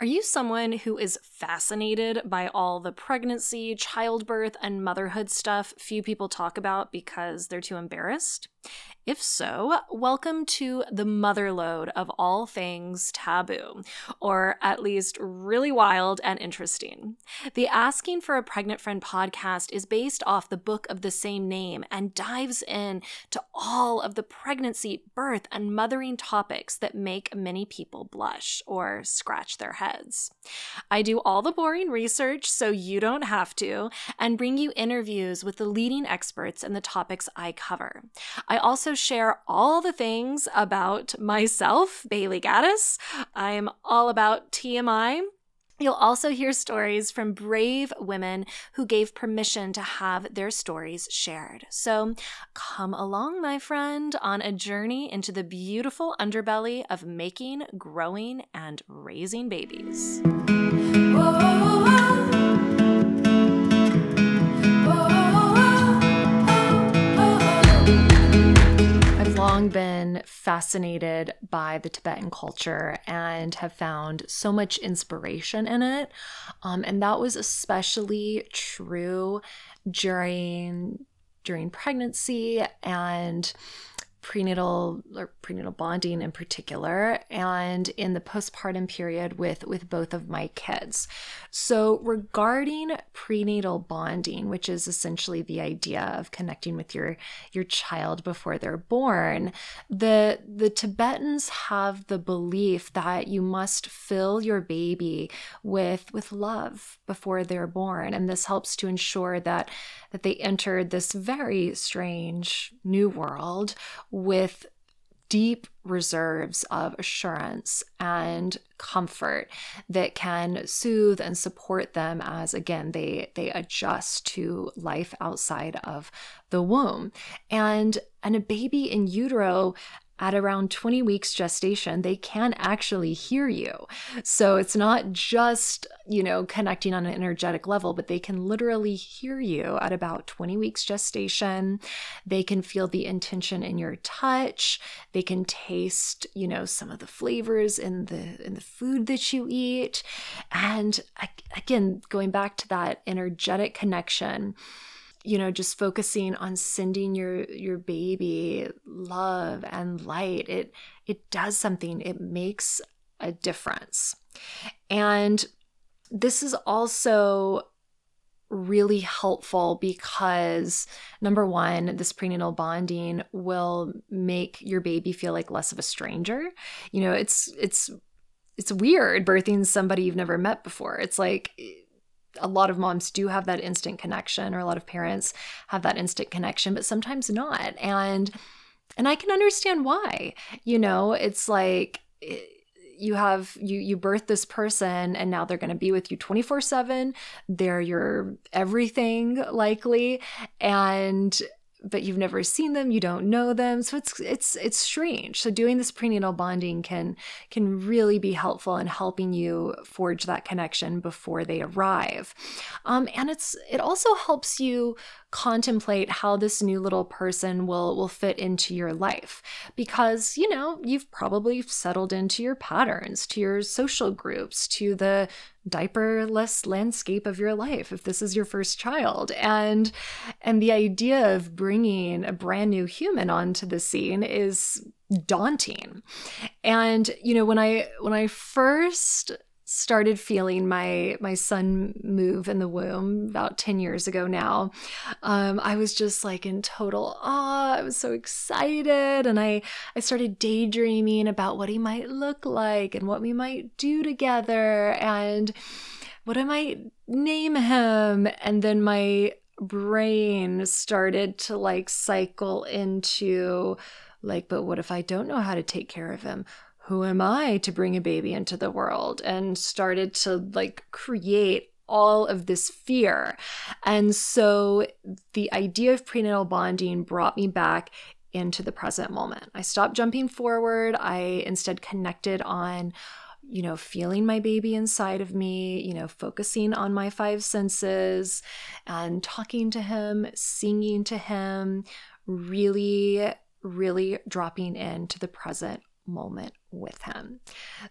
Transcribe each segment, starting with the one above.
Are you someone who is fascinated by all the pregnancy, childbirth, and motherhood stuff few people talk about because they're too embarrassed? If so, welcome to the motherlode of all things taboo, or at least really wild and interesting. The Asking for a Pregnant Friend podcast is based off the book of the same name and dives in to all of the pregnancy, birth, and mothering topics that make many people blush or scratch their heads. I do all the boring research so you don't have to, and bring you interviews with the leading experts in the topics I cover. I also share all the things about myself, Bailey Gaddis. I'm all about TMI. You'll also hear stories from brave women who gave permission to have their stories shared. So come along, my friend, on a journey into the beautiful underbelly of making, growing, and raising babies. Whoa. Long been fascinated by the Tibetan culture and have found so much inspiration in it. Um, and that was especially true during during pregnancy and prenatal or prenatal bonding in particular and in the postpartum period with with both of my kids. So regarding prenatal bonding, which is essentially the idea of connecting with your your child before they're born, the the Tibetans have the belief that you must fill your baby with with love before they're born and this helps to ensure that that they enter this very strange new world with deep reserves of assurance and comfort that can soothe and support them as again they they adjust to life outside of the womb. And and a baby in utero at around 20 weeks gestation, they can actually hear you. So it's not just, you know, connecting on an energetic level, but they can literally hear you at about 20 weeks gestation. They can feel the intention in your touch. They can taste, you know, some of the flavors in the in the food that you eat. And again, going back to that energetic connection, you know just focusing on sending your your baby love and light it it does something it makes a difference and this is also really helpful because number one, this prenatal bonding will make your baby feel like less of a stranger. You know, it's it's it's weird birthing somebody you've never met before. It's like a lot of moms do have that instant connection or a lot of parents have that instant connection but sometimes not. And and i can understand why. You know it's like eh, you have you you birth this person and now they're going to be with you 24/7 they're your everything likely. And but you've never seen them you don't know them. So it's it's it's strange. So doing this prenatal bonding can can really be helpful in helping you forge that connection before they arrive. Um, and it's it also helps you contemplate how this new little person will will fit into your life because you know you've probably settled into your patterns to your social groups to the diaperless landscape of your life if this is your first child. And and the idea of bringing a brand new human onto the scene is daunting. And you know when i when i first started feeling my my son move in the womb about 10 years ago now. Um, i was just like in total awe. I was so excited and i i started daydreaming about what he might look like and what we might do together and what i might name him. And then my brain started to like cycle into like but what if i don't know how to take care of him who am I to bring a baby into the world? And started to like create all of this fear. And so the idea of prenatal bonding brought me back into the present moment. I stopped jumping forward. I instead connected on you know, feeling my baby inside of me, you know, focusing on my five senses and talking to him, singing to him, really, really dropping into the present moment with him.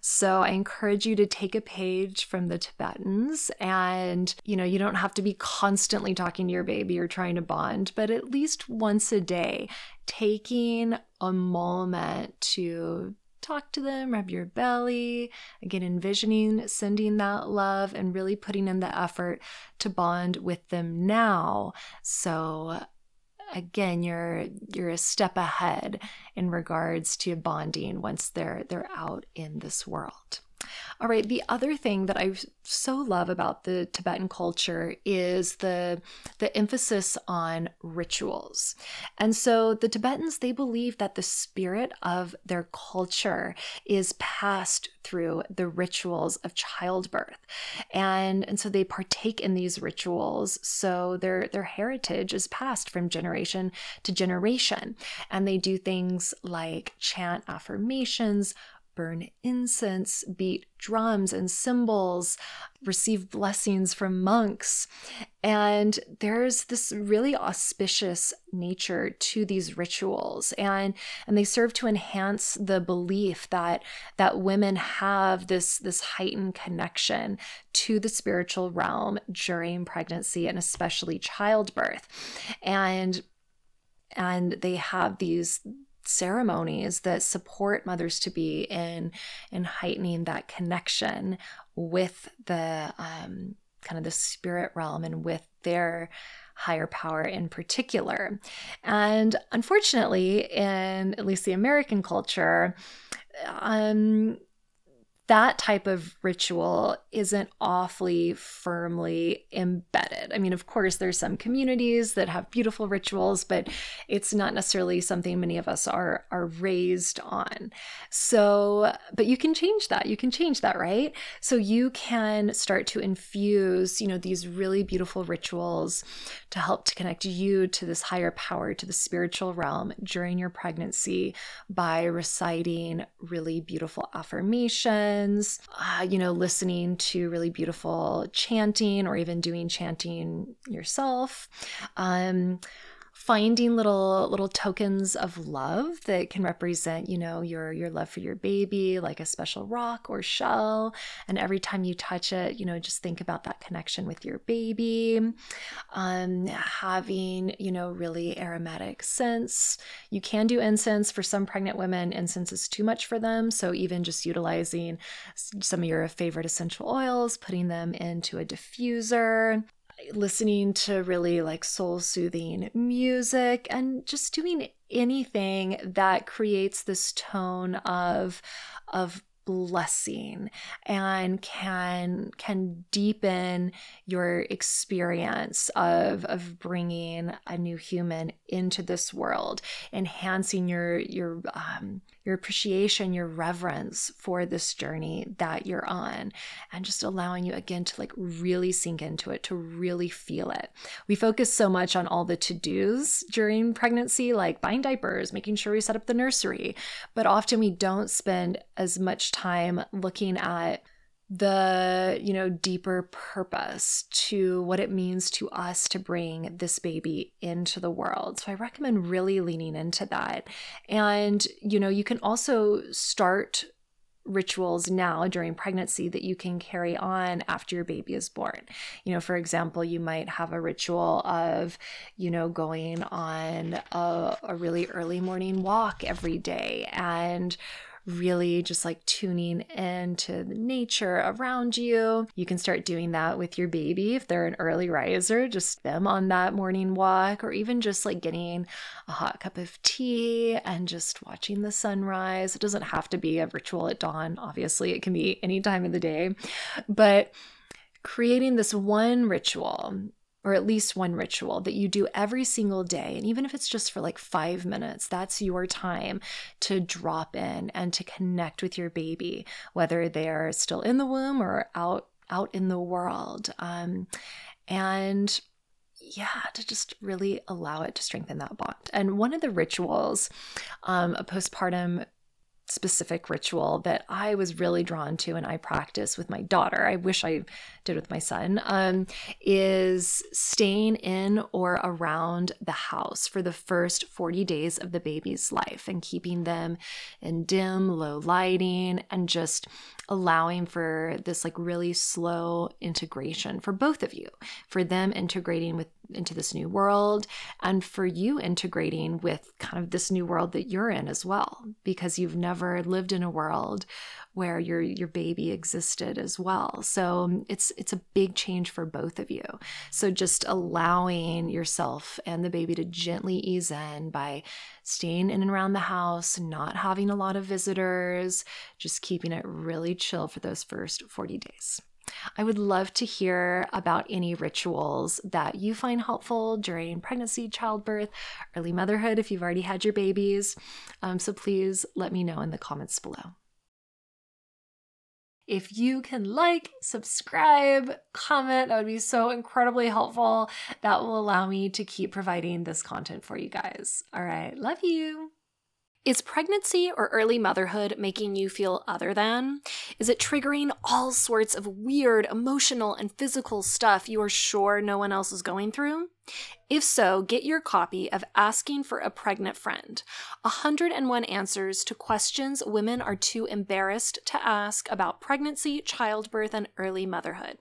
So I encourage you to take a page from the Tibetans and you know you don't have to be constantly talking to your baby or trying to bond, but at least once a day taking a moment to talk to them, rub your belly, again, envisioning sending that love and really putting in the effort to bond with them now. So, again you're you're a step ahead in regards to bonding once they're they're out in this world all right, the other thing that I so love about the Tibetan culture is the the emphasis on rituals. And so the Tibetans they believe that the spirit of their culture is passed through the rituals of childbirth. And and so they partake in these rituals so their their heritage is passed from generation to generation. And they do things like chant affirmations, burn incense, beat drums and cymbals, receive blessings from monks. And there's this really auspicious nature to these rituals and and they serve to enhance the belief that that women have this this heightened connection to the spiritual realm during pregnancy and especially childbirth. And and they have these ceremonies that support mothers to be in in heightening that connection with the um, kind of the spirit realm and with their higher power in particular. And unfortunately, in at least the American culture, um, that type of ritual isn't awfully firmly embedded. I mean, of course, there's some communities that have beautiful rituals, but it's not necessarily something many of us are are raised on. So, but you can change that. You can change that, right? So you can start to infuse, you know, these really beautiful rituals to help to connect you to this higher power, to the spiritual realm during your pregnancy by reciting really beautiful affirmations uh, you know, listening to really beautiful chanting or even doing chanting yourself. Um, finding little little tokens of love that can represent you know your your love for your baby like a special rock or shell. And every time you touch it you know just think about that connection with your baby. Um having you know really aromatic scents. You can do incense. For some pregnant women incense is too much for them. So even just utilizing some of your favorite essential oils putting them into a diffuser listening to really like soul soothing music and just doing anything that creates this tone of of blessing and can can deepen your experience of of bringing a new human into this world enhancing your your um, your appreciation your reverence for this journey that you're on and just allowing you again to like really sink into it to really feel it. We focus so much on all the to-dos during pregnancy like buying diapers making sure we set up the nursery but often we don't spend as much time looking at the you know deeper purpose to what it means to us to bring this baby into the world so i recommend really leaning into that and you know you can also start rituals now during pregnancy that you can carry on after your baby is born. You know, for example, you might have a ritual of, you know, going on a, a really early morning walk every day and really just like tuning into the nature around you. You can start doing that with your baby if they're an early riser, just them on that morning walk, or even just like getting a hot cup of tea and just watching the sunrise. It doesn't have to be a ritual at dawn, obviously, it can be any time of the day, but creating this one ritual or at least one ritual that you do every single day. And even if it's just for like five minutes, that's your time to drop in and to connect with your baby, whether they're still in the womb or out out in the world. Um, and yeah, to just really allow it to strengthen that bond. And one of the rituals um, a postpartum specific ritual that I was really drawn to and I practice with my daughter. I wish I did with my son. Um, is staying in or around the house for the first 40 days of the baby's life and keeping them in dim, low lighting and just allowing for this like really slow integration for both of you, for them integrating with into this new world and for you integrating with kind of this new world that you're in as well because you've never lived in a world where your your baby existed as well so um, it's it's a big change for both of you so just allowing yourself and the baby to gently ease in by staying in and around the house not having a lot of visitors just keeping it really chill for those first 40 days I would love to hear about any rituals that you find helpful during pregnancy, childbirth, early motherhood if you've already had your babies. Um, so please let me know in the comments below. If you can like, subscribe, comment, that would be so incredibly helpful. That will allow me to keep providing this content for you guys. All right, love you. Is pregnancy or early motherhood making you feel other than? Is it triggering all sorts of weird emotional and physical stuff you are sure no one else is going through? If so, get your copy of Asking for a Pregnant Friend 101 Answers to Questions Women Are Too Embarrassed to Ask About Pregnancy, Childbirth, and Early Motherhood.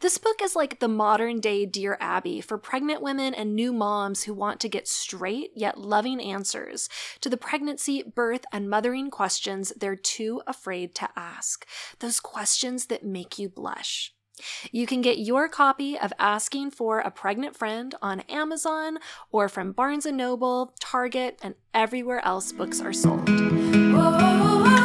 This book is like the modern day Dear Abby for pregnant women and new moms who want to get straight yet loving answers to the pregnancy, birth, and mothering questions they're too afraid to ask. Those questions that make you blush. You can get your copy of Asking for a Pregnant Friend on Amazon or from Barnes & Noble, Target, and everywhere else books are sold. Whoa, whoa, whoa.